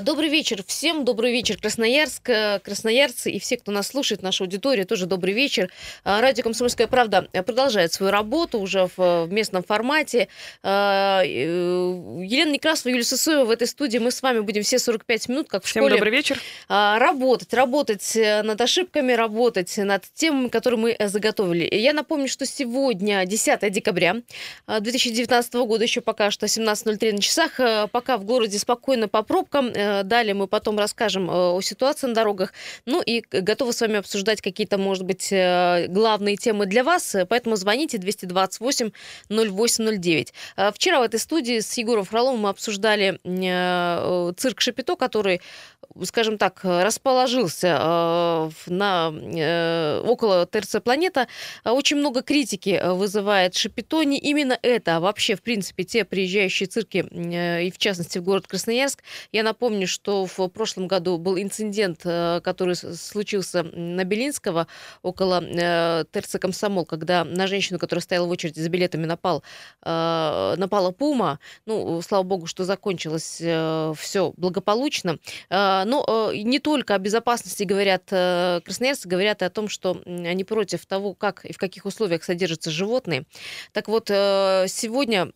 А, добрый вечер всем, добрый вечер, Красноярск, э, красноярцы и все, кто нас слушает, наша аудитория, тоже добрый вечер. А, радио «Комсомольская правда» продолжает свою работу уже в, в местном формате. А, э, Елена Некрасова, Юлия Сысоева в этой студии. Мы с вами будем все 45 минут, как в Всем школе. добрый вечер. Работать, работать э, над ошибками, работать над темами, которые мы заготовили. Я напомню, что сегодня 10 декабря 2019 года, еще пока что 17.03 на часах, пока в городе спокойно по пробкам. Э, далее мы потом расскажем э, о ситуации на дорогах. Ну и готовы с вами обсуждать какие-то, может быть, э, главные темы для вас. Поэтому звоните 228 0809. Вчера в этой студии с Егором Фроловым мы обсуждали цирк Шапито, который скажем так, расположился на, около ТРЦ «Планета». Очень много критики вызывает Шапито. Не именно это, а вообще, в принципе, те приезжающие цирки, и в частности в город Красноярск, я напомню, что в прошлом году был инцидент, э, который случился на Белинского около э, ТРЦ «Комсомол», когда на женщину, которая стояла в очереди за билетами, напал, э, напала пума. Ну, слава богу, что закончилось все благополучно. Но не только о безопасности говорят красноярцы, говорят и о том, что они против того, как и в каких условиях содержатся животные. Так вот, сегодня Э, э,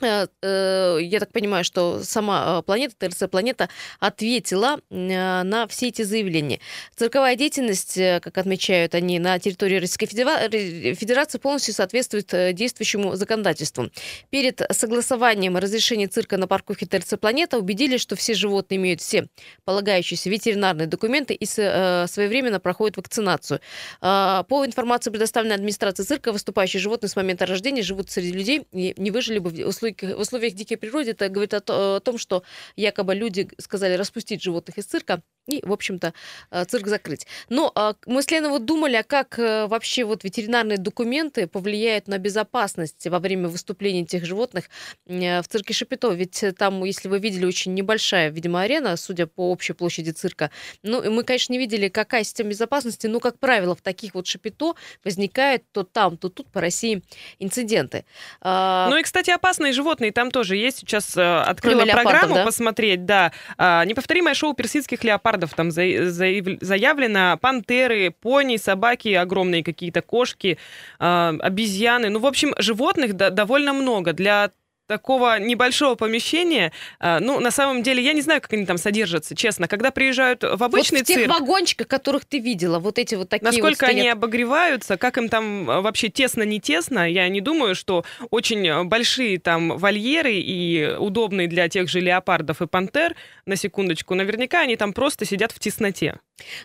я так понимаю, что сама э, планета, ТРЦ планета, ответила на все эти заявления. Цирковая деятельность, как отмечают они, на территории Российской Федерации полностью соответствует действующему законодательству. Перед согласованием разрешения цирка на парковке ТРЦ планета убедились, что все животные имеют все полагающиеся ветеринарные документы и своевременно проходят вакцинацию. По информации, предоставленной администрацией цирка, выступающие животные с момента рождения живут среди людей и не выжили бы в условиях условиях, в условиях дикой природы это говорит о, о том, что якобы люди сказали распустить животных из цирка, и, в общем-то, э, цирк закрыть. Но а, мы с Леной вот думали, а как э, вообще вот ветеринарные документы повлияют на безопасность во время выступления этих животных э, в цирке Шапито. Ведь там, если вы видели, очень небольшая, видимо, арена, судя по общей площади цирка. Ну, и мы, конечно, не видели, какая система безопасности, но, как правило, в таких вот Шапито возникает то там, то тут по России инциденты. А, ну и, кстати, опасные животные там тоже есть. Сейчас открыла программу да? посмотреть, да. А, неповторимое шоу персидских леопардов леопардов там заявлено, пантеры, пони, собаки, огромные какие-то кошки, а, обезьяны. Ну, в общем, животных довольно много. Для такого небольшого помещения, а, ну, на самом деле, я не знаю, как они там содержатся, честно. Когда приезжают в обычный вот в тех цирк... вагончиках, которых ты видела, вот эти вот такие Насколько вот они обогреваются, как им там а, вообще тесно-не тесно, я не думаю, что очень большие там вольеры и удобные для тех же леопардов и пантер, на секундочку, наверняка они там просто сидят в тесноте.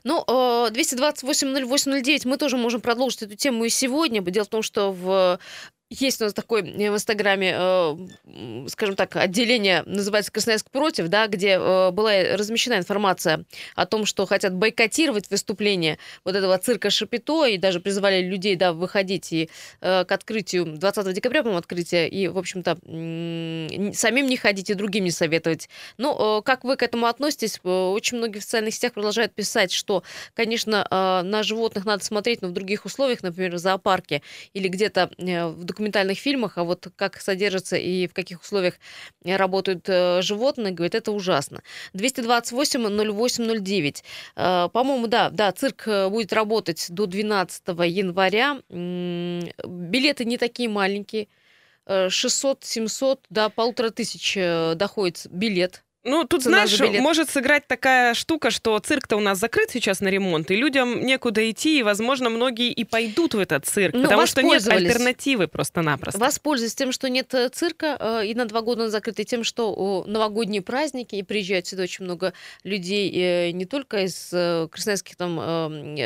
Ну, 228-08-09 мы тоже можем продолжить эту тему и сегодня. Дело в том, что в есть у нас такой э, в Инстаграме, э, скажем так, отделение, называется «Красноярск против», да, где э, была размещена информация о том, что хотят бойкотировать выступление вот этого цирка Шапито, и даже призывали людей, да, выходить и к открытию, 20 декабря, по-моему, открытие, и, в общем-то, самим не ходить и другим не советовать. Но как вы к этому относитесь? Очень многие в социальных сетях продолжают писать, что, конечно, на животных надо смотреть, но в других условиях, например, в зоопарке или где-то в документальных фильмах, а вот как содержатся и в каких условиях работают э, животные, говорит, это ужасно. 228-08-09. Э, по-моему, да, да, цирк э, будет работать до 12 января. Билеты не такие маленькие. 600-700 до полутора тысяч доходит билет ну, тут, знаешь, может сыграть такая штука, что цирк-то у нас закрыт сейчас на ремонт, и людям некуда идти, и, возможно, многие и пойдут в этот цирк, ну, потому что нет альтернативы просто-напросто. Воспользуйтесь тем, что нет э, цирка, э, и на два года он закрыт, и тем, что новогодние праздники, и приезжают сюда очень много людей э, не только из красноярских там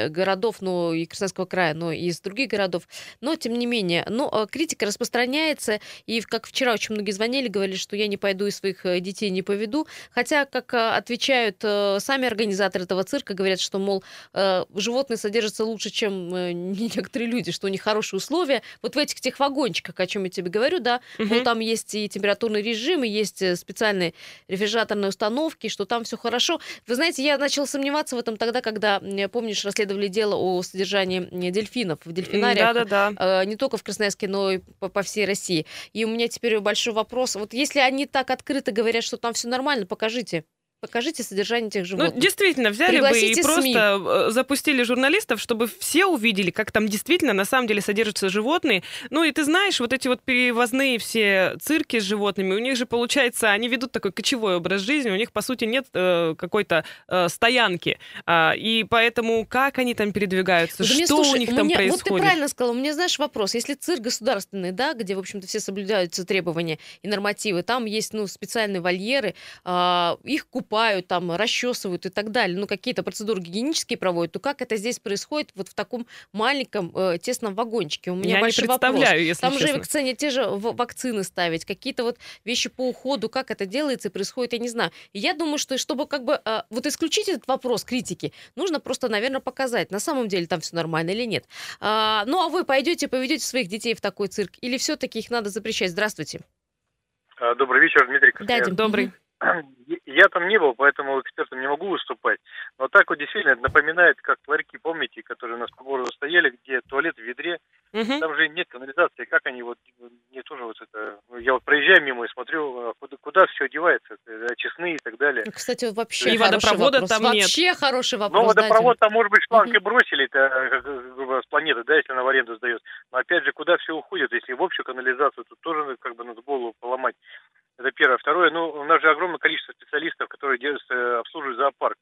городов, но и Красноярского края, но и из других городов. Но, тем не менее, но критика распространяется, и как вчера очень многие звонили, говорили, что я не пойду и своих детей не поведу, Хотя, как э, отвечают э, сами организаторы этого цирка, говорят, что, мол, э, животные содержатся лучше, чем некоторые люди, что у них хорошие условия. Вот в этих тех вагончиках, о чем я тебе говорю, да, угу. ну, там есть и температурный режим, и есть специальные рефрижераторные установки, что там все хорошо. Вы знаете, я начала сомневаться в этом тогда, когда, помнишь, расследовали дело о содержании дельфинов в дельфинариях. Да-да-да. Не только в Красноярске, но и по всей России. И у меня теперь большой вопрос. Вот если они так открыто говорят, что там все нормально, нормально, покажите. Покажите содержание этих ну, животных. Ну, действительно, взяли Пригласите бы и СМИ. просто э, запустили журналистов, чтобы все увидели, как там действительно на самом деле содержатся животные. Ну и ты знаешь, вот эти вот перевозные все цирки с животными, у них же получается, они ведут такой кочевой образ жизни, у них по сути нет э, какой-то э, стоянки. А, и поэтому как они там передвигаются, да, что мне, слушай, у них там меня, происходит? Вот ты правильно сказала, у меня, знаешь, вопрос. Если цирк государственный, да, где, в общем-то, все соблюдаются требования и нормативы, там есть, ну, специальные вольеры, э, их купают, там, расчесывают и так далее, ну, какие-то процедуры гигиенические проводят, то как это здесь происходит вот в таком маленьком э, тесном вагончике? У меня Я большой не представляю, вопрос. если Там честно. же цене те же вакцины ставить, какие-то вот вещи по уходу, как это делается и происходит, я не знаю. И я думаю, что чтобы как бы э, вот исключить этот вопрос критики, нужно просто, наверное, показать, на самом деле там все нормально или нет. А, ну, а вы пойдете, поведете своих детей в такой цирк? Или все-таки их надо запрещать? Здравствуйте. А, добрый вечер, Дмитрий Костян. Да, добрый. Я там не был, поэтому экспертом не могу выступать. Но так вот действительно это напоминает, как ларьки, помните, которые у нас по городу стояли, где туалет в ведре, угу. там же нет канализации. Как они вот, мне тоже вот это... Ну, я вот проезжаю мимо и смотрю, а куда, куда все одевается, очистные и так далее. Кстати, вообще И водопровода вопрос. там нет. Вообще хороший вопрос. Ну, водопровод там, может быть, шланг угу. и бросили, это, грубо с планеты, да, если она в аренду сдает. Но опять же, куда все уходит, если в общую канализацию, тут тоже как бы надо голову поломать. Это первое. Второе, ну, у нас же огромное количество специалистов, которые держат, э, обслуживают зоопарк.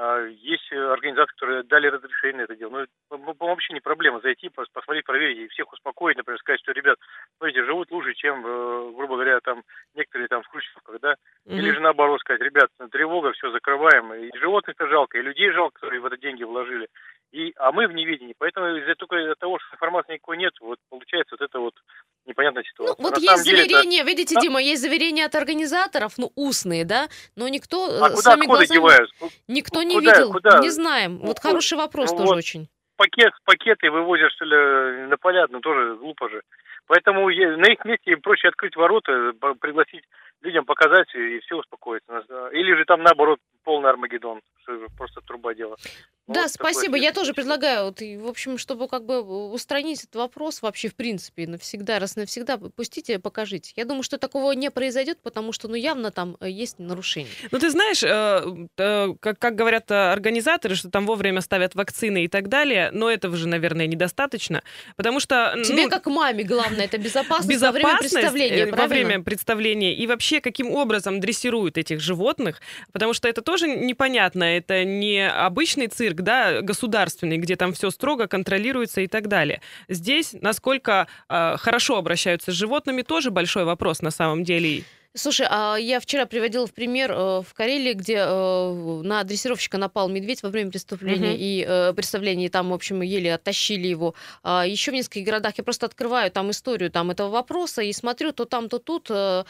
А, есть организации, которые дали разрешение на это дело. Ну, вообще не проблема зайти, посмотреть, проверить и всех успокоить, например, сказать, что, ребят, смотрите, живут лучше, чем, э, грубо говоря, там некоторые там в Крущевках, да? Mm-hmm. Или же наоборот сказать, ребят, тревога, все закрываем. И животных-то жалко, и людей жалко, которые в это деньги вложили. И, а мы в неведении. Поэтому из-за только из-за того, что информации никакой нет, вот получается вот это вот непонятная ситуация. Ну, вот На есть заверения, это... видите, а? Дима, есть заверения от организаторов, ну, устные, да, но никто а куда сами глазами... девают? Никто не куда, видел, куда? не знаем. Вот ну, хороший вопрос ну, тоже вот очень. Пакет, пакеты вывозят, что ли, на поля, ну, тоже глупо же. Поэтому на их месте проще открыть ворота, пригласить людям показать, и все успокоится. Или же там, наоборот, полный Армагеддон, что просто труба дело. Да, вот спасибо. Я тоже предлагаю, вот, в общем, чтобы как бы устранить этот вопрос вообще в принципе навсегда, раз навсегда, пустите, покажите. Я думаю, что такого не произойдет, потому что, ну, явно там э, есть нарушение. Ну, ты знаешь, э, э, как, как говорят организаторы, что там вовремя ставят вакцины и так далее, но этого же, наверное, недостаточно, потому что... Тебе ну, как маме главное, это безопасность, безопасность во время представления, Во время представления. И вообще, каким образом дрессируют этих животных, потому что это тоже непонятно, это не обычный цирк, да, государственный, где там все строго контролируется и так далее. Здесь, насколько э, хорошо обращаются с животными, тоже большой вопрос на самом деле. Слушай, а я вчера приводила в пример э, в Карелии, где э, на дрессировщика напал медведь во время преступления угу. и э, представления, там, в общем, еле оттащили его. А еще в нескольких городах я просто открываю там историю там этого вопроса и смотрю, то там, то тут, то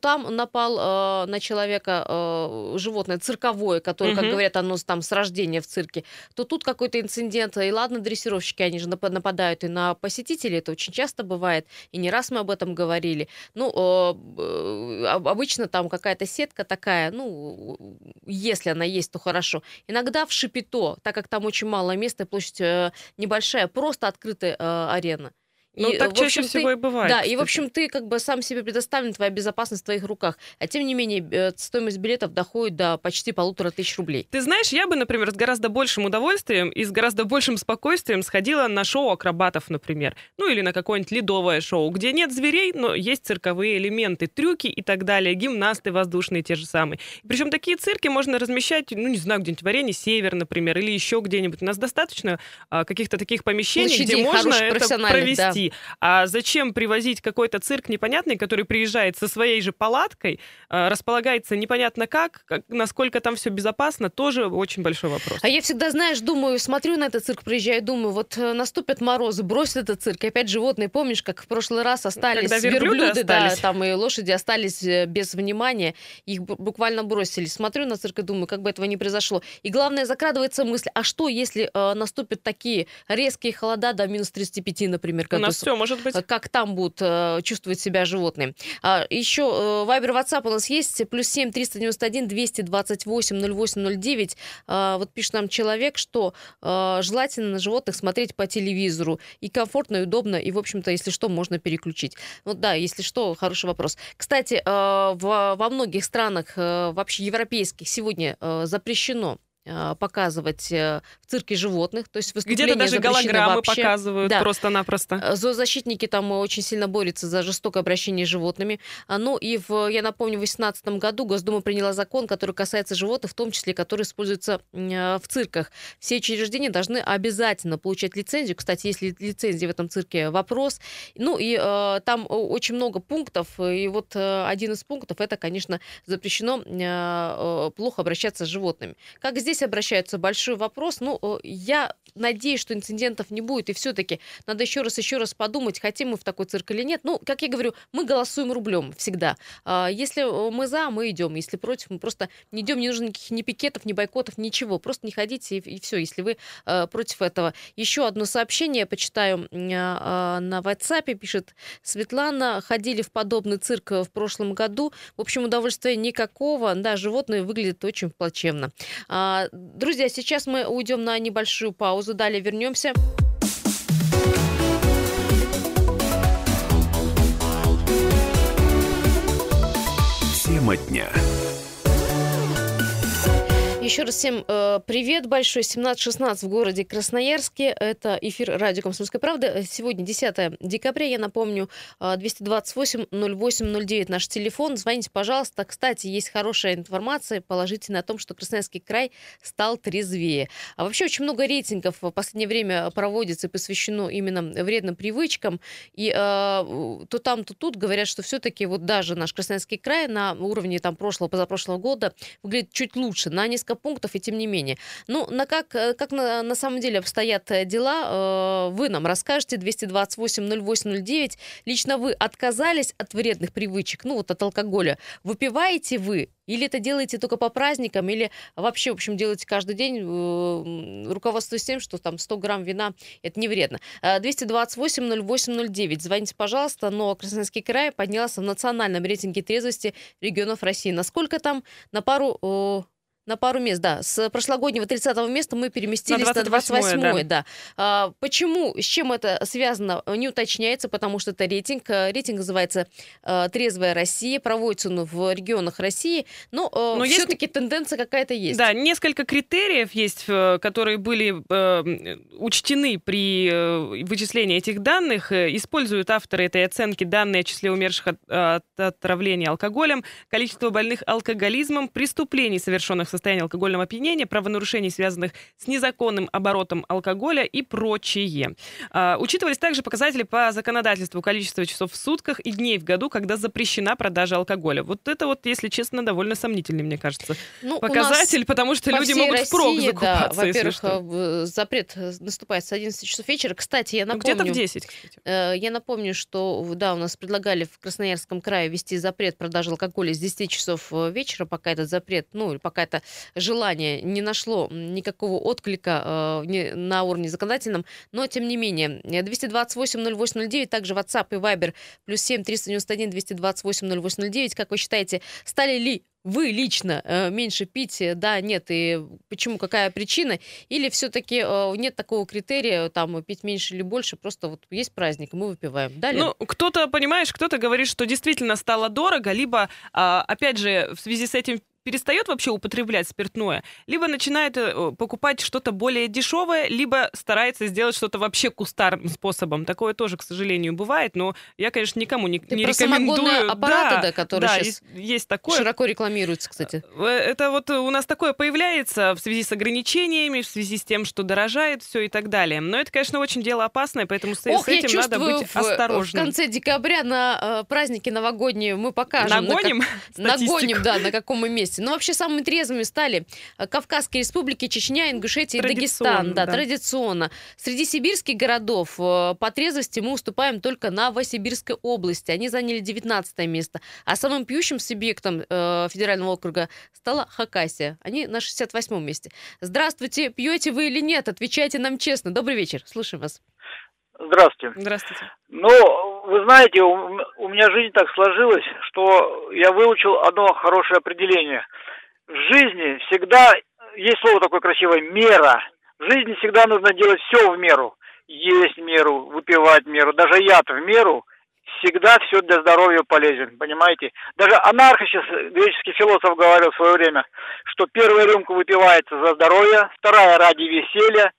там напал на человека животное цирковое, которое, угу. как говорят, оно там с рождения в цирке, то тут какой-то инцидент. И ладно, дрессировщики, они же нападают и на посетителей, это очень часто бывает, и не раз мы об этом говорили. Ну, обычно там какая-то сетка такая, ну, если она есть, то хорошо. Иногда в Шипито, так как там очень мало места, площадь э, небольшая, просто открытая э, арена. Ну, и, так чаще общем, всего ты, и бывает. Да, кстати. и, в общем, ты как бы сам себе предоставлен, твоя безопасность в твоих руках. А тем не менее, э, стоимость билетов доходит до почти полутора тысяч рублей. Ты знаешь, я бы, например, с гораздо большим удовольствием и с гораздо большим спокойствием сходила на шоу акробатов, например. Ну, или на какое-нибудь ледовое шоу, где нет зверей, но есть цирковые элементы, трюки и так далее, гимнасты воздушные те же самые. Причем такие цирки можно размещать, ну, не знаю, где-нибудь в арене Север, например, или еще где-нибудь. У нас достаточно а, каких-то таких помещений, Площадей где можно это провести. Да. А зачем привозить какой-то цирк непонятный, который приезжает со своей же палаткой, э, располагается непонятно как, как насколько там все безопасно, тоже очень большой вопрос. А я всегда, знаешь, думаю, смотрю на этот цирк, приезжаю, думаю, вот э, наступят морозы, бросят этот цирк, и опять животные, помнишь, как в прошлый раз остались Когда верблюды, верблюды остались. да, там и лошади остались э, без внимания, их буквально бросили. Смотрю на цирк и думаю, как бы этого не произошло. И главное, закрадывается мысль, а что, если э, наступят такие резкие холода до минус 35, например, как У нас вопрос. Все, может быть. Как там будут э, чувствовать себя животные. Еще Вайбер, WhatsApp у нас есть. Плюс 7 391 228 0809. А, вот пишет нам человек, что а, желательно на животных смотреть по телевизору. И комфортно, и удобно, и, в общем-то, если что, можно переключить. Вот да, если что, хороший вопрос. Кстати, в, во многих странах, вообще европейских, сегодня запрещено показывать э, в цирке животных, то есть Где-то даже голограммы вообще. показывают да. просто-напросто. Э, зоозащитники там очень сильно борются за жестокое обращение с животными. А, ну и, в, я напомню, в 2018 году Госдума приняла закон, который касается животных, в том числе, которые используются э, в цирках. Все учреждения должны обязательно получать лицензию. Кстати, если лицензия в этом цирке, вопрос. Ну и э, там очень много пунктов, и вот один из пунктов, это, конечно, запрещено э, плохо обращаться с животными. Как здесь здесь обращаются большой вопрос. Ну, э, я надеюсь, что инцидентов не будет, и все-таки надо еще раз, еще раз подумать, хотим мы в такой цирк или нет. Ну, как я говорю, мы голосуем рублем всегда. А, если э, мы за, мы идем. Если против, мы просто не идем, не нужно никаких ни пикетов, ни бойкотов, ничего. Просто не ходите, и, и все, если вы э, против этого. Еще одно сообщение я почитаю а, на WhatsApp, пишет Светлана. Ходили в подобный цирк в прошлом году. В общем, удовольствия никакого. Да, животные выглядят очень плачевно. А, Друзья, сейчас мы уйдем на небольшую паузу, далее вернемся. Тема дня. Еще раз всем э, привет большой. 17.16 в городе Красноярске. Это эфир радио «Комсомольская правда». Сегодня 10 декабря. Я напомню, 228-08-09 наш телефон. Звоните, пожалуйста. Кстати, есть хорошая информация положительная о том, что Красноярский край стал трезвее. А вообще очень много рейтингов в последнее время проводится и посвящено именно вредным привычкам. И э, то там, то тут говорят, что все-таки вот даже наш Красноярский край на уровне там прошлого, позапрошлого года выглядит чуть лучше. На несколько пунктов, и тем не менее. Ну, на как, э, как на, на самом деле обстоят э, дела, э, вы нам расскажете. 228-08-09. Лично вы отказались от вредных привычек, ну, вот от алкоголя. Выпиваете вы или это делаете только по праздникам, или вообще, в общем, делаете каждый день, руководствуясь тем, что там 100 грамм вина – это не вредно. 228-08-09. Звоните, пожалуйста. Но Красноярский край поднялся в национальном рейтинге трезвости регионов России. Насколько там? На пару на пару мест, да. С прошлогоднего 30 места мы переместились на 28, на 28 да. да. А, почему, с чем это связано, не уточняется, потому что это рейтинг. Э, рейтинг называется э, «Трезвая Россия», проводится он в регионах России, но, э, но все-таки есть... тенденция какая-то есть. Да, несколько критериев есть, которые были э, учтены при вычислении этих данных. Используют авторы этой оценки данные о числе умерших от, от отравления алкоголем, количество больных алкоголизмом, преступлений, совершенных состоянии алкогольного опьянения, правонарушений, связанных с незаконным оборотом алкоголя и прочее. А, учитывались также показатели по законодательству количества часов в сутках и дней в году, когда запрещена продажа алкоголя. Вот это вот, если честно, довольно сомнительный, мне кажется, ну, показатель, потому что люди могут России, впрок закупаться. Да, во-первых, э, запрет наступает с 11 часов вечера. Кстати, я ну, напомню... где-то в 10, кстати. Э, я напомню, что, да, у нас предлагали в Красноярском крае ввести запрет продажи алкоголя с 10 часов э, вечера, пока этот запрет, ну, или пока это желание не нашло никакого отклика э, на уровне законодательном, но тем не менее. 228-08-09, также WhatsApp и Viber, плюс 7 391 228 0809. Как вы считаете, стали ли вы лично э, меньше пить, да, нет, и почему, какая причина, или все-таки э, нет такого критерия, там, пить меньше или больше, просто вот есть праздник, мы выпиваем, да? Ну, кто-то, понимаешь, кто-то говорит, что действительно стало дорого, либо, а, опять же, в связи с этим перестает вообще употреблять спиртное, либо начинает э, покупать что-то более дешевое, либо старается сделать что-то вообще кустарным способом. Такое тоже, к сожалению, бывает, но я, конечно, никому не, Ты не рекомендую. аппараты, да, да, которые да, сейчас есть такое. широко рекламируются, кстати. Э, это вот у нас такое появляется в связи с ограничениями, в связи с тем, что дорожает все и так далее. Но это, конечно, очень дело опасное, поэтому с, Ох, с этим надо быть в, осторожным. В конце декабря на э, праздники новогодние мы покажем. Нагоним? На как... Нагоним, да, на каком мы месте. Ну, вообще, самыми трезвыми стали э, Кавказские республики, Чечня, Ингушетия и Дагестан. Да, да, традиционно. Среди сибирских городов э, по трезвости мы уступаем только Новосибирской области. Они заняли 19 место. А самым пьющим субъектом э, федерального округа стала Хакасия. Они на 68 месте. Здравствуйте, пьете вы или нет? Отвечайте нам честно. Добрый вечер, слушаем вас. Здравствуйте. Здравствуйте. Ну, вы знаете, у, у меня жизнь так сложилась, что я выучил одно хорошее определение. В жизни всегда, есть слово такое красивое, мера. В жизни всегда нужно делать все в меру. Есть меру, выпивать меру, даже яд в меру – всегда все для здоровья полезен, понимаете? Даже анархист, греческий философ говорил в свое время, что первая рюмка выпивается за здоровье, вторая ради веселья,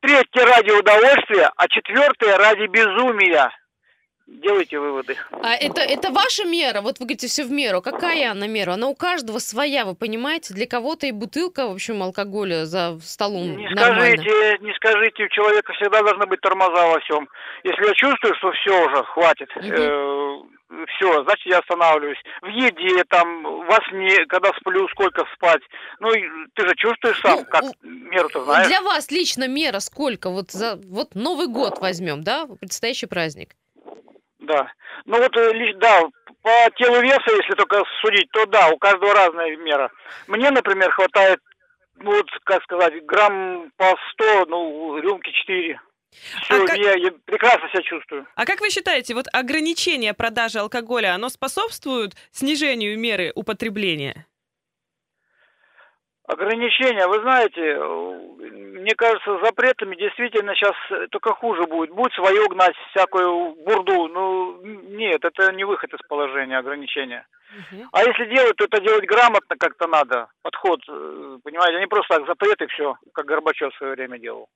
третья ради удовольствия, а четвертая ради безумия. Делайте выводы. А это, это ваша мера? Вот вы говорите, все в меру. Какая она мера? Она у каждого своя, вы понимаете? Для кого-то и бутылка, в общем, алкоголя за столом Не нормально. скажите, не скажите, у человека всегда должны быть тормоза во всем. Если я чувствую, что все уже, хватит, угу. э, все, значит, я останавливаюсь. В еде, там, во сне, когда сплю, сколько спать. Ну, ты же чувствуешь сам, ну, как меру-то знаешь. Для вас лично мера сколько? Вот, за, вот Новый год возьмем, да, предстоящий праздник да. Ну вот, э, да, по телу веса, если только судить, то да, у каждого разная мера. Мне, например, хватает, ну вот, как сказать, грамм по 100, ну, рюмки 4. Все, а как... я, я прекрасно себя чувствую. А как вы считаете, вот ограничение продажи алкоголя, оно способствует снижению меры употребления? Ограничения, вы знаете, мне кажется, запретами действительно сейчас только хуже будет. Будет свое гнать, всякую бурду. Ну, нет, это не выход из положения ограничения. Угу. А если делать, то это делать грамотно как-то надо. Подход, э, понимаете, не просто так запрет и все, как Горбачев в свое время делал.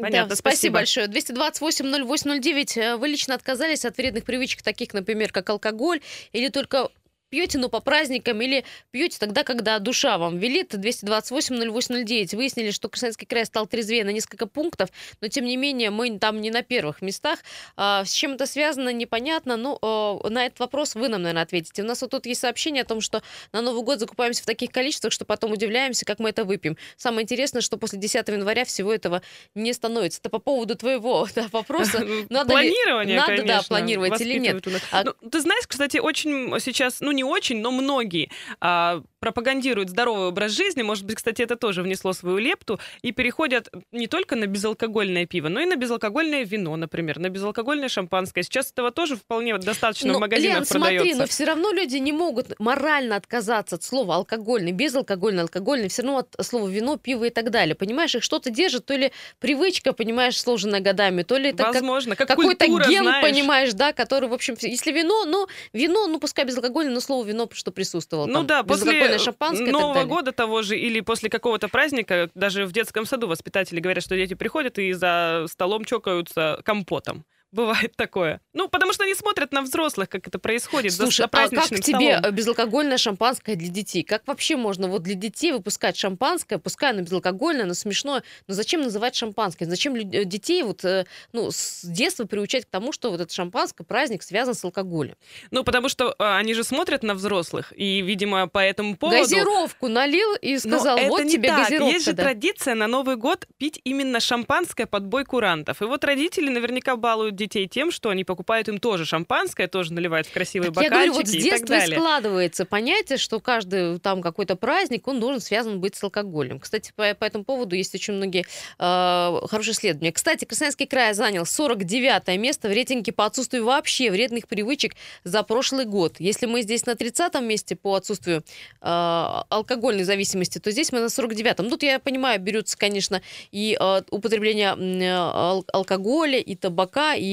Понятно, да, спасибо. большое. 228-08-09. Э, вы лично отказались от вредных привычек, таких, например, как алкоголь, или только пьете, но по праздникам, или пьете тогда, когда душа вам велит. 228-08-09. Выяснили, что Красноярский край стал трезвее на несколько пунктов, но тем не менее мы там не на первых местах. А, с чем это связано, непонятно, но а, на этот вопрос вы нам, наверное, ответите. У нас вот тут есть сообщение о том, что на Новый год закупаемся в таких количествах, что потом удивляемся, как мы это выпьем. Самое интересное, что после 10 января всего этого не становится. Это по поводу твоего да, вопроса. Надо Планирование, Надо, конечно, да, планировать или нет. А... Ну, ты знаешь, кстати, очень сейчас, ну, не очень, но многие а, пропагандируют здоровый образ жизни, может быть, кстати, это тоже внесло свою лепту, и переходят не только на безалкогольное пиво, но и на безалкогольное вино, например, на безалкогольное шампанское. Сейчас этого тоже вполне достаточно но, в магазинах Лен, продается. смотри, но все равно люди не могут морально отказаться от слова алкогольный, безалкогольный, алкогольный, все равно от слова вино, пиво и так далее. Понимаешь, их что-то держит, то ли привычка, понимаешь, сложенная годами, то ли это Возможно, как, как какой-то ген, знаешь. понимаешь, да, который, в общем, если вино, ну, вино, ну, пускай безалкогольное, но слово вино, что присутствовало. Ну там, да, после шампанское Нового года того же или после какого-то праздника, даже в детском саду воспитатели говорят, что дети приходят и за столом чокаются компотом. Бывает такое. Ну, потому что они смотрят на взрослых, как это происходит Слушай, за, а как тебе столом. безалкогольное шампанское для детей? Как вообще можно вот для детей выпускать шампанское, пускай оно безалкогольное, но смешное, но зачем называть шампанское? Зачем э, детей вот, э, ну, с детства приучать к тому, что вот это шампанское, праздник связан с алкоголем? Ну, потому что а, они же смотрят на взрослых, и, видимо, по этому поводу... Газировку налил и сказал, но вот тебе так. газировка. Есть же да. традиция на Новый год пить именно шампанское под бой курантов. И вот родители наверняка балуют детей тем, что они покупают им тоже шампанское, тоже наливают в красивые так бокальчики я говорю, вот с детства и, складывается понятие, что каждый там какой-то праздник, он должен связан быть с алкоголем. Кстати, по, по этому поводу есть очень многие э, хорошие исследования. Кстати, Красноярский край занял 49 место в рейтинге по отсутствию вообще вредных привычек за прошлый год. Если мы здесь на 30 месте по отсутствию э, алкогольной зависимости, то здесь мы на 49-м. Тут, я понимаю, берется, конечно, и э, употребление э, алкоголя, и табака, и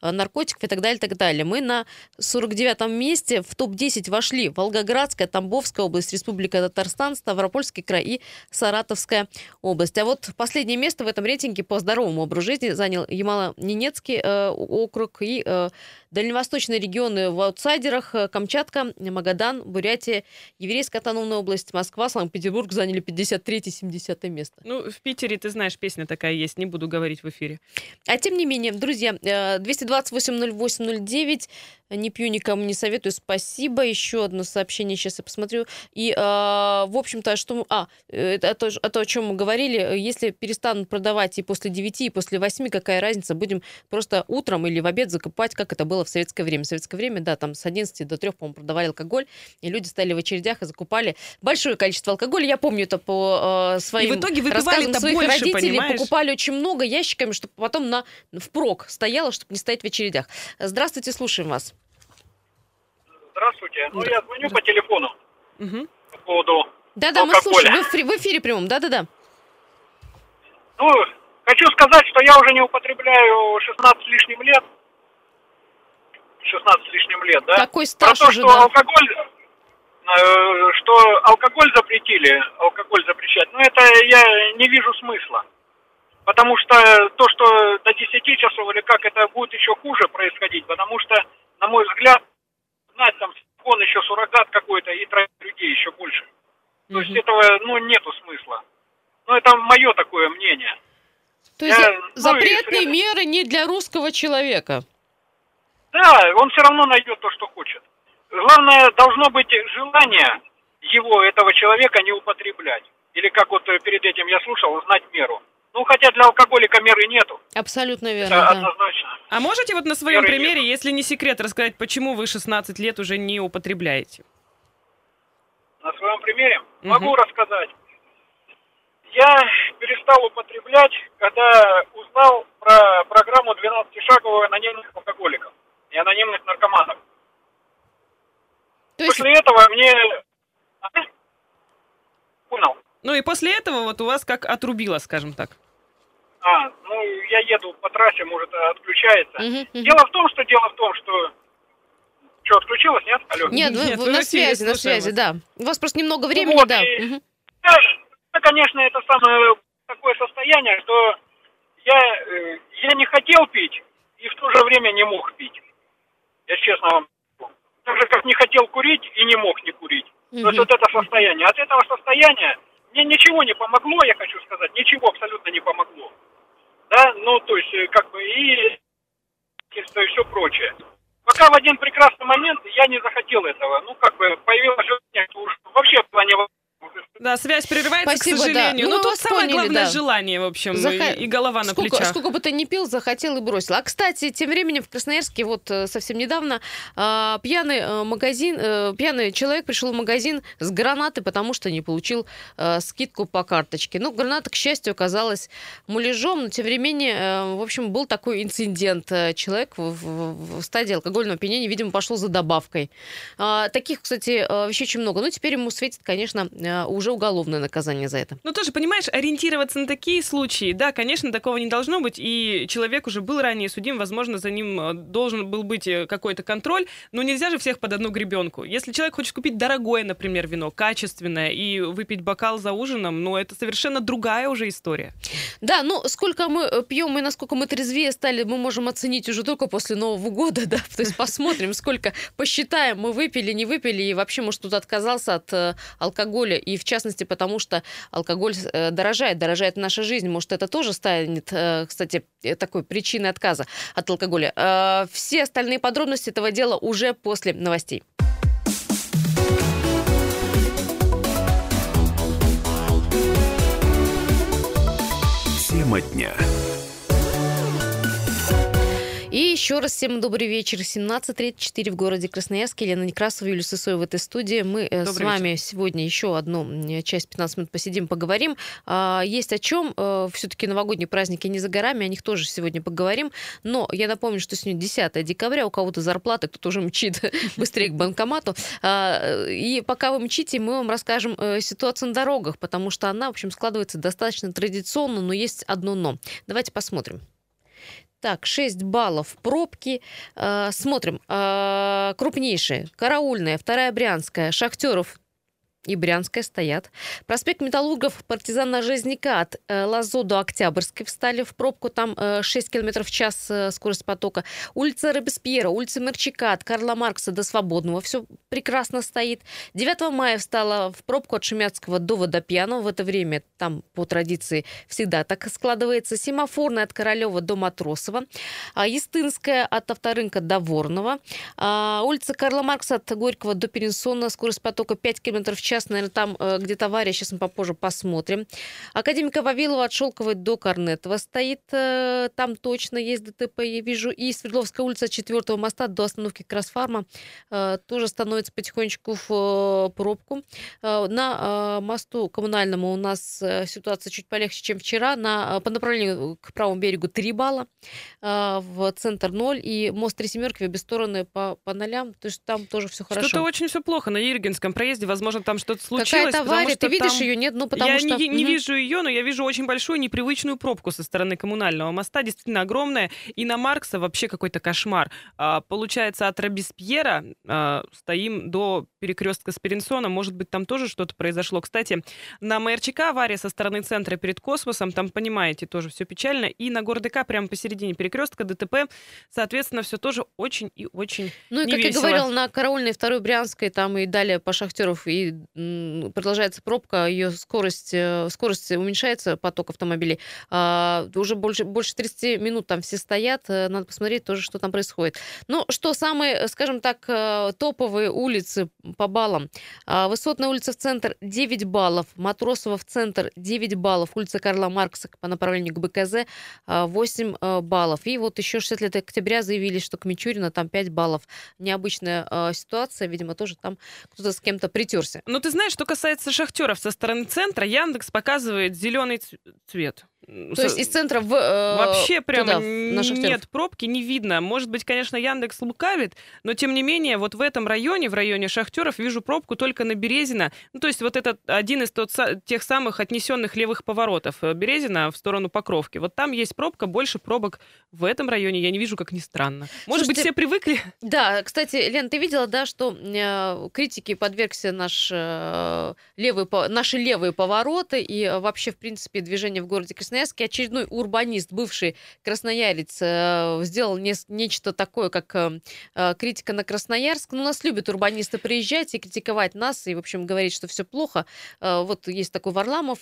Э, наркотиков и так далее, так далее. Мы на 49-м месте в топ-10 вошли Волгоградская, Тамбовская область, Республика Татарстан, Ставропольский край и Саратовская область. А вот последнее место в этом рейтинге по здоровому образу жизни занял Ямало-Ненецкий э, округ и э, дальневосточные регионы в аутсайдерах э, Камчатка, Магадан, Бурятия, Еврейская автономная область, Москва, Санкт-Петербург заняли 53-70 место. Ну, в Питере, ты знаешь, песня такая есть, не буду говорить в эфире. А тем не менее, друзья, 228-08-09, не пью, никому не советую, спасибо. Еще одно сообщение сейчас я посмотрю. И, э, в общем-то, что... А, это то, то, о чем мы говорили. Если перестанут продавать и после 9, и после 8, какая разница? Будем просто утром или в обед закупать, как это было в советское время. В советское время, да, там с 11 до 3, по-моему, продавали алкоголь, и люди стояли в очередях и закупали большое количество алкоголя. Я помню это по э, своим и в итоге рассказам своих больше, родителей. Понимаешь? Покупали очень много ящиками, чтобы потом на, впрок стояло, чтобы не стоять в очередях. Здравствуйте, слушаем вас. Здравствуйте. Ну, я звоню по телефону угу. по поводу Да-да, мы слушаем. В эфире, в эфире прямом. Да-да-да. Ну, хочу сказать, что я уже не употребляю 16 с лишним лет. 16 с лишним лет, да? Какой стаж Про то, уже, что да. алкоголь э, что алкоголь запретили, алкоголь запрещать, но это я не вижу смысла. Потому что то, что до 10 часов или как, это будет еще хуже происходить, потому что, на мой взгляд, знать там он еще суррогат какой-то и тратить людей еще больше. То есть этого, ну, нету смысла. Ну, это мое такое мнение. То есть Я, ну, запретные ну, меры не для русского человека? Да, он все равно найдет то, что хочет. Главное, должно быть желание его, этого человека, не употреблять. Или как вот перед этим я слушал, знать меру. Ну, хотя для алкоголика меры нету. Абсолютно верно, Это да. однозначно. А можете вот на своем меры примере, нет. если не секрет, рассказать, почему вы 16 лет уже не употребляете? На своем примере? Угу. Могу рассказать. Я перестал употреблять, когда узнал про программу 12-шаговую анонимных алкоголиков и анонимных наркоманов. То есть... После этого мне... А? Понял. Ну и после этого вот у вас как отрубило, скажем так. А, ну, я еду по трассе, может, отключается. Угу, угу. Дело в том, что дело в том, что... Что, отключилось, нет? Алло? Нет, нет вы, вы на связи, на связи, вас. да. У вас просто немного времени, вот, да. И, угу. да. конечно, это самое такое состояние, что я, э, я не хотел пить и в то же время не мог пить. Я честно вам так же, как не хотел курить и не мог не курить. Угу. То есть вот это состояние. От этого состояния мне ничего не помогло, я хочу сказать, ничего абсолютно не помогло да, ну, то есть, э, как бы, и, и все прочее. Пока в один прекрасный момент я не захотел этого, ну, как бы, появилось желание, уже вообще в плане да, связь прерывается, Спасибо, к сожалению. Да. Ну, ну тут самое поняли, главное да. желание, в общем, Заха... и, и голова на сколько, плечах. Сколько бы ты ни пил, захотел и бросил. А, кстати, тем временем в Красноярске вот э, совсем недавно э, пьяный э, магазин, э, пьяный человек пришел в магазин с гранатой, потому что не получил э, скидку по карточке. Ну, граната, к счастью, оказалась муляжом, но тем временем, э, в общем, был такой инцидент. Э, человек в, в, в стадии алкогольного опьянения, видимо, пошел за добавкой. Э, таких, кстати, э, вещей очень много. Но теперь ему светит, конечно, уже уголовное наказание за это. Ну, тоже, понимаешь, ориентироваться на такие случаи, да, конечно, такого не должно быть, и человек уже был ранее судим, возможно, за ним э, должен был быть э, какой-то контроль, но нельзя же всех под одну гребенку. Если человек хочет купить дорогое, например, вино, качественное, и выпить бокал за ужином, ну, это совершенно другая уже история. Да, ну, сколько мы э, пьем и насколько мы трезвее стали, мы можем оценить уже только после Нового года, да, то есть посмотрим, сколько посчитаем, мы выпили, не выпили, и вообще, может, тут отказался от алкоголя, и в частности потому что алкоголь э, дорожает, дорожает наша жизнь. Может, это тоже станет, э, кстати, такой причиной отказа от алкоголя. Э, все остальные подробности этого дела уже после новостей. Тема дня. И еще раз всем добрый вечер. 17.34 в городе Красноярске. Елена Некрасова, Юлия Сысоева в этой студии. Мы э, добрый с вами вечер. сегодня еще одну часть 15 минут посидим, поговорим. А, есть о чем. Э, Все-таки новогодние праздники не за горами, о них тоже сегодня поговорим. Но я напомню, что сегодня 10 декабря, у кого-то зарплата, кто-то уже мчит быстрее к банкомату. А, и пока вы мчите, мы вам расскажем э, ситуацию на дорогах, потому что она, в общем, складывается достаточно традиционно, но есть одно но. Давайте посмотрим. Так, 6 баллов пробки. Э, смотрим. Э, крупнейшие. Караульная, вторая Брянская, Шахтеров и Брянская стоят. Проспект Металлургов, партизана Жизняка от э, Лазо до Октябрьской встали в пробку. Там э, 6 км в час э, скорость потока. Улица Робеспьера, улица Мерчика от Карла Маркса до Свободного. Все прекрасно стоит. 9 мая встала в пробку от Шумяцкого до Водопьянова. В это время там по традиции всегда так складывается. Семафорная от Королева до Матросова. А, Естинская от Авторынка до Ворного. А, улица Карла Маркса от Горького до Перенсона. Скорость потока 5 км в час сейчас, наверное, там э, где-то авария, сейчас мы попозже посмотрим. Академика Вавилова от Шелковой до Корнетова стоит, э, там точно есть ДТП, я вижу. И Свердловская улица от 4 моста до остановки Красфарма тоже становится потихонечку в пробку. На мосту коммунальному у нас ситуация чуть полегче, чем вчера. На, по направлению к правому берегу 3 балла, в центр 0, и мост Три Семерки в обе стороны по, по нолям, то есть там тоже все хорошо. Что-то очень все плохо на Иргинском проезде, возможно, там что-то случилось. Какая-то авария, ты видишь ее, нет? Ну, потому я что... не, не вижу ее, но я вижу очень большую непривычную пробку со стороны коммунального моста, действительно огромная, и на Маркса вообще какой-то кошмар. А, получается, от Робеспьера а, стоим до перекрестка с Перенсоном, может быть, там тоже что-то произошло. Кстати, на МРЧК авария со стороны центра перед космосом, там, понимаете, тоже все печально, и на ГорДК прямо посередине перекрестка ДТП, соответственно, все тоже очень и очень Ну и, как я говорил, на Караульной, второй Брянской, там и далее по Шахтеров, и продолжается пробка, ее скорость, э, скорость уменьшается, поток автомобилей. А, уже больше, больше 30 минут там все стоят, э, надо посмотреть тоже, что там происходит. Ну, что самые, скажем так, э, топовые улицы по баллам. А, Высотная улица в центр 9 баллов, Матросова в центр 9 баллов, улица Карла Маркса по направлению к БКЗ 8 баллов. И вот еще 60 лет октября заявили, что к Мичурина там 5 баллов. Необычная э, ситуация, видимо, тоже там кто-то с кем-то притерся. Ну, ты знаешь, что касается шахтеров со стороны центра, Яндекс показывает зеленый цвет. То есть из центра в э, Вообще прямо туда, нет пробки, не видно. Может быть, конечно, Яндекс лукавит, но тем не менее, вот в этом районе, в районе Шахтеров, вижу пробку только на Березина. Ну, то есть вот этот один из тот, тех самых отнесенных левых поворотов э, Березина в сторону Покровки. Вот там есть пробка, больше пробок в этом районе я не вижу, как ни странно. Может Слушайте, быть, все привыкли? Да, кстати, Лен, ты видела, да, что э, критике подвергся наш, э, левый, наши левые повороты и э, вообще, в принципе, движение в городе Краснодар Красноярске очередной урбанист, бывший красноярец, э, сделал не, нечто такое, как э, э, критика на Красноярск. Ну, нас любят урбанисты приезжать и критиковать нас, и, в общем, говорить, что все плохо. Вот есть такой Варламов,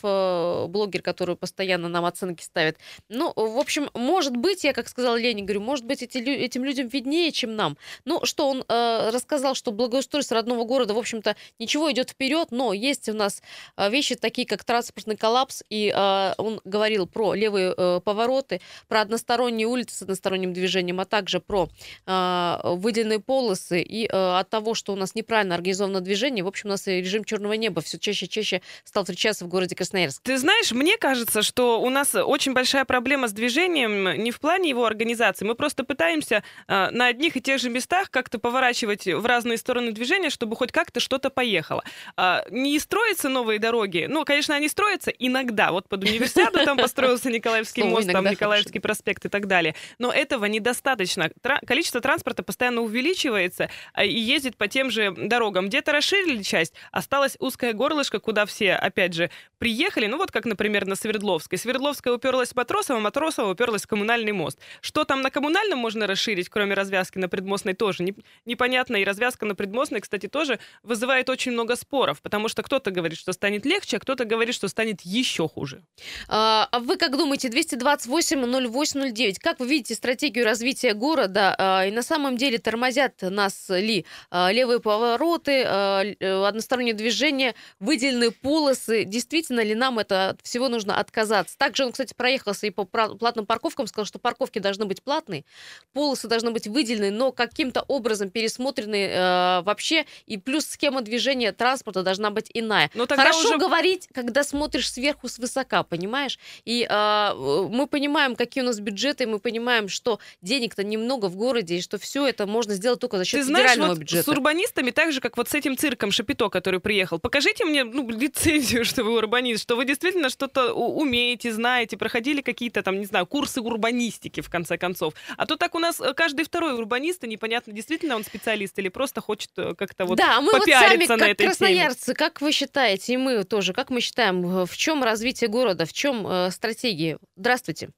блогер, который постоянно нам оценки ставит. Ну, в общем, может быть, я, как сказала Лене, говорю, может быть, эти, этим людям виднее, чем нам. Ну, что он рассказал, что благоустройство родного города, в общем-то, ничего идет вперед, но есть у нас вещи такие, как транспортный коллапс, и он говорил говорил про левые э, повороты, про односторонние улицы с односторонним движением, а также про э, выделенные полосы и э, от того, что у нас неправильно организовано движение, в общем, у нас режим черного неба все чаще и чаще стал встречаться в городе Красноярск. Ты знаешь, мне кажется, что у нас очень большая проблема с движением не в плане его организации. Мы просто пытаемся э, на одних и тех же местах как-то поворачивать в разные стороны движения, чтобы хоть как-то что-то поехало. Э, не строятся новые дороги. Ну, конечно, они строятся иногда. Вот под универсиаду там построился Николаевский мост, там Николаевский проспект и так далее. Но этого недостаточно. Количество транспорта постоянно увеличивается а, и ездит по тем же дорогам. Где-то расширили часть, осталась узкая горлышко, куда все, опять же, приехали. Ну вот как, например, на Свердловской. Свердловская уперлась в Матросово, Матросово уперлась в коммунальный мост. Что там на коммунальном можно расширить, кроме развязки на предмостной, тоже не, непонятно. И развязка на предмостной, кстати, тоже вызывает очень много споров, потому что кто-то говорит, что станет легче, а кто-то говорит, что станет еще хуже. А, а вы как думаете, 228-08-09, как вы видите стратегию развития города? А, и на самом деле тормозят нас ли а, левые повороты, а, э, одностороннее движение, выделенные полосы? Действительно ли нам это от всего нужно отказаться? Также он, кстати, проехался и по платным парковкам, сказал, что парковки должны быть платные, полосы должны быть выделены, но каким-то образом пересмотрены вообще, и плюс схема движения транспорта должна быть иная. Но Хорошо уже... говорить, когда смотришь сверху свысока, понимаешь? И э, мы понимаем, какие у нас бюджеты, мы понимаем, что денег-то немного в городе, и что все это можно сделать только за счет Ты федерального знаешь, вот бюджета. С урбанистами так же, как вот с этим цирком Шапито, который приехал. Покажите мне ну, лицензию, что вы урбанист, что вы действительно что-то умеете, знаете, проходили какие-то там, не знаю, курсы урбанистики, в конце концов. А то так у нас э, каждый второй урбанист, и непонятно, действительно он специалист или просто хочет э, как-то вот Да, мы вот сами, на как этой красноярцы, теме. как вы считаете, и мы тоже, как мы считаем, в чем развитие города, в чем э, стратегии? Здравствуйте.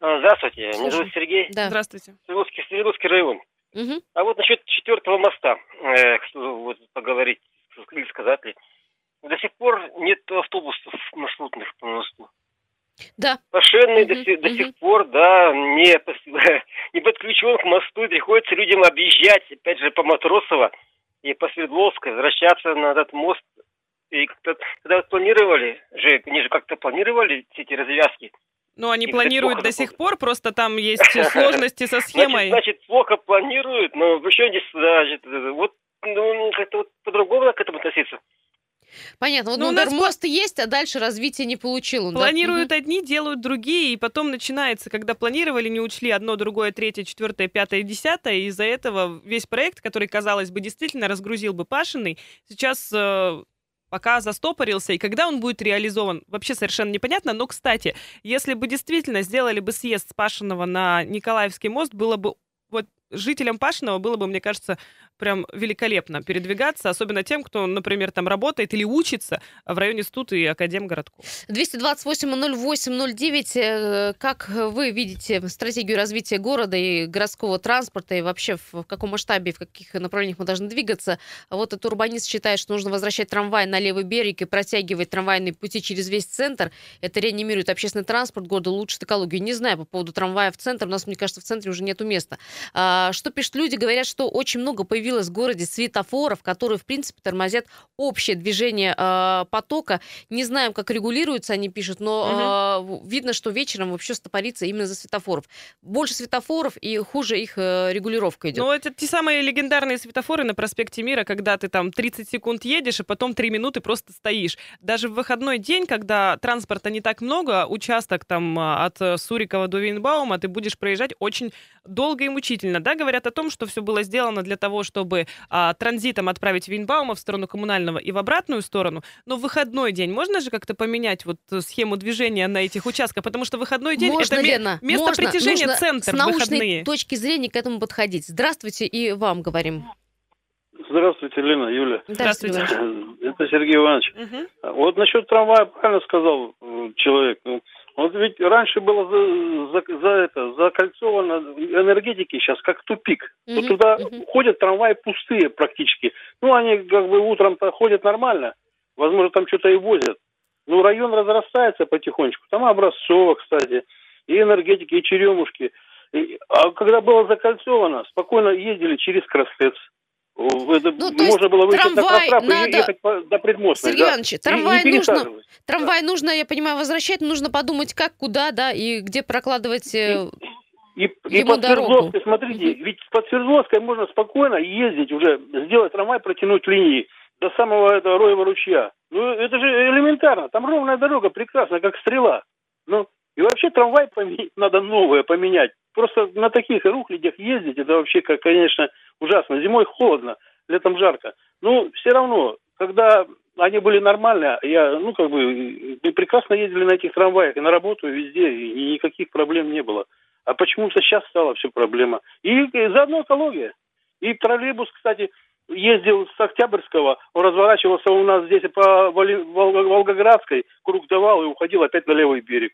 А, здравствуйте, Слушай. меня зовут Сергей. Да. Здравствуйте. Свердловский, Свердловский район. Угу. А вот насчет четвертого моста, э, вот поговорить или сказать ли. До сих пор нет автобусов маршрутных по мосту. Да. Пошенный угу, до, сих, угу. до сих пор, да, не, не подключен к мосту, приходится людям объезжать, опять же, по Матросово и по Свердловской, возвращаться на этот мост И когда планировали же, они же как-то планировали все эти развязки. Ну, они и планируют до сих пор, просто там есть сложности со схемой. Значит, значит плохо планируют, но еще не... Значит, вот ну, как-то вот по-другому к этому относиться. Понятно. Вот ну, удар мост есть, а дальше развития не получил. Он, Планируют да? одни, делают другие, и потом начинается, когда планировали, не учли одно, другое, третье, четвертое, пятое, десятое, и из-за этого весь проект, который, казалось бы, действительно разгрузил бы Пашиной, сейчас э, пока застопорился, и когда он будет реализован, вообще совершенно непонятно. Но, кстати, если бы действительно сделали бы съезд Спашиного на Николаевский мост, было бы вот жителям Пашиного было бы, мне кажется, прям великолепно передвигаться, особенно тем, кто, например, там работает или учится в районе Студ и Академгородков. 228-08-09. Э, как вы видите стратегию развития города и городского транспорта, и вообще в каком масштабе, в каких направлениях мы должны двигаться? Вот этот урбанист считает, что нужно возвращать трамвай на левый берег и протягивать трамвайные пути через весь центр. Это реанимирует общественный транспорт города, улучшит экологию. Не знаю по поводу трамвая в центр. У нас, мне кажется, в центре уже нету места. А, что пишут люди? Говорят, что очень много появилось в городе светофоров, которые, в принципе, тормозят общее движение э, потока. Не знаем, как регулируются, они пишут, но угу. э, видно, что вечером вообще стопорится именно за светофоров. Больше светофоров и хуже их э, регулировка идет. Ну, это те самые легендарные светофоры на проспекте Мира, когда ты там 30 секунд едешь, и потом 3 минуты просто стоишь. Даже в выходной день, когда транспорта не так много, участок там а, от Сурикова до Винбаума, ты будешь проезжать очень долго и мучительно. Да, говорят о том, что все было сделано для того, чтобы а, транзитом отправить Винбаума в сторону коммунального и в обратную сторону. Но в выходной день можно же как-то поменять вот э, схему движения на этих участках? Потому что выходной день можно, это Лена, место можно, притяжения нужно центр с научной выходные. точки зрения к этому подходить. Здравствуйте, и вам говорим. Здравствуйте, Лена, Юля. Здравствуйте. Это Сергей Иванович. Угу. Вот насчет трамвая правильно сказал э, человек. Вот ведь раньше было за, за, за это закольцовано энергетики сейчас как тупик. Mm-hmm. Вот туда mm-hmm. ходят трамваи пустые практически. Ну, они как бы утром-то ходят нормально. Возможно, там что-то и возят. Ну, район разрастается потихонечку. Там Образцово, кстати, и энергетики, и черемушки. И, а когда было закольцовано, спокойно ездили через Красец. Это ну, можно было выйти трамвай на надо... и ехать по, до предмостной. Сергей да? Иванович, трамвай, и, нужно, трамвай да. нужно, я понимаю, возвращать, нужно подумать, как, куда, да, и где прокладывать э, и, и, и по Свердловской, смотрите, ведь по Свердловской можно спокойно ездить уже, сделать трамвай, протянуть линии до самого этого Роева ручья. Ну, это же элементарно. Там ровная дорога, прекрасно, как стрела. Ну, и вообще трамвай поменять, надо новое поменять. Просто на таких рухлядях ездить, это вообще, как, конечно, ужасно. Зимой холодно, летом жарко. Ну, все равно, когда они были нормальные, я, ну, как бы, прекрасно ездили на этих трамваях, и на работу, и везде, и никаких проблем не было. А почему-то сейчас стала все проблема. И, и заодно экология. И троллейбус, кстати, ездил с Октябрьского, он разворачивался у нас здесь по Волгоградской, круг давал и уходил опять на левый берег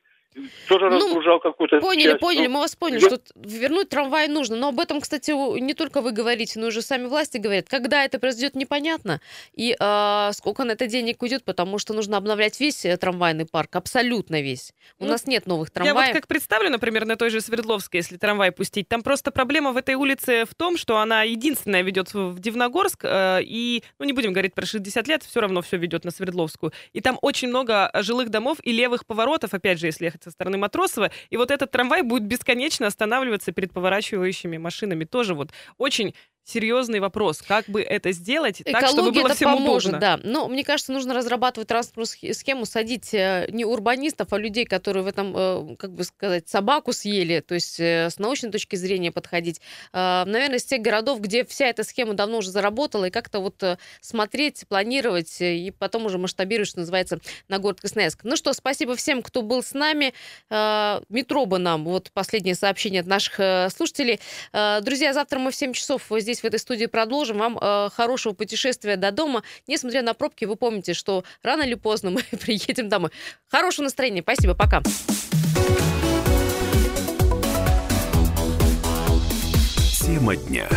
тоже ну, разгружал какую-то Поняли, часть. поняли, ну, мы вас поняли, что вернуть трамвай нужно. Но об этом, кстати, не только вы говорите, но уже сами власти говорят. Когда это произойдет, непонятно. И э, сколько на это денег уйдет, потому что нужно обновлять весь э, трамвайный парк, абсолютно весь. У ну, нас нет новых трамваев. Я вот как представлю, например, на той же Свердловской, если трамвай пустить, там просто проблема в этой улице в том, что она единственная ведет в Дивногорск, э, и, ну не будем говорить про 60 лет, все равно все ведет на Свердловскую. И там очень много жилых домов и левых поворотов, опять же, если ехать со стороны Матросова, и вот этот трамвай будет бесконечно останавливаться перед поворачивающими машинами. Тоже вот очень серьезный вопрос. Как бы это сделать Экология так, чтобы было всем поможет, удобно? да. Но мне кажется, нужно разрабатывать транспортную схему, садить э, не урбанистов, а людей, которые в этом, э, как бы сказать, собаку съели, то есть э, с научной точки зрения подходить. Наверное, из тех городов, где вся эта схема давно уже заработала, и как-то вот смотреть, планировать, и потом уже масштабировать, что называется, на город Красноярск. Ну что, спасибо всем, кто был с нами. Метро бы нам, вот последнее сообщение от наших слушателей. Друзья, завтра мы в 7 часов здесь здесь, в этой студии, продолжим. Вам э, хорошего путешествия до дома. Несмотря на пробки, вы помните, что рано или поздно мы приедем домой. Хорошего настроения. Спасибо. Пока. Тема дня.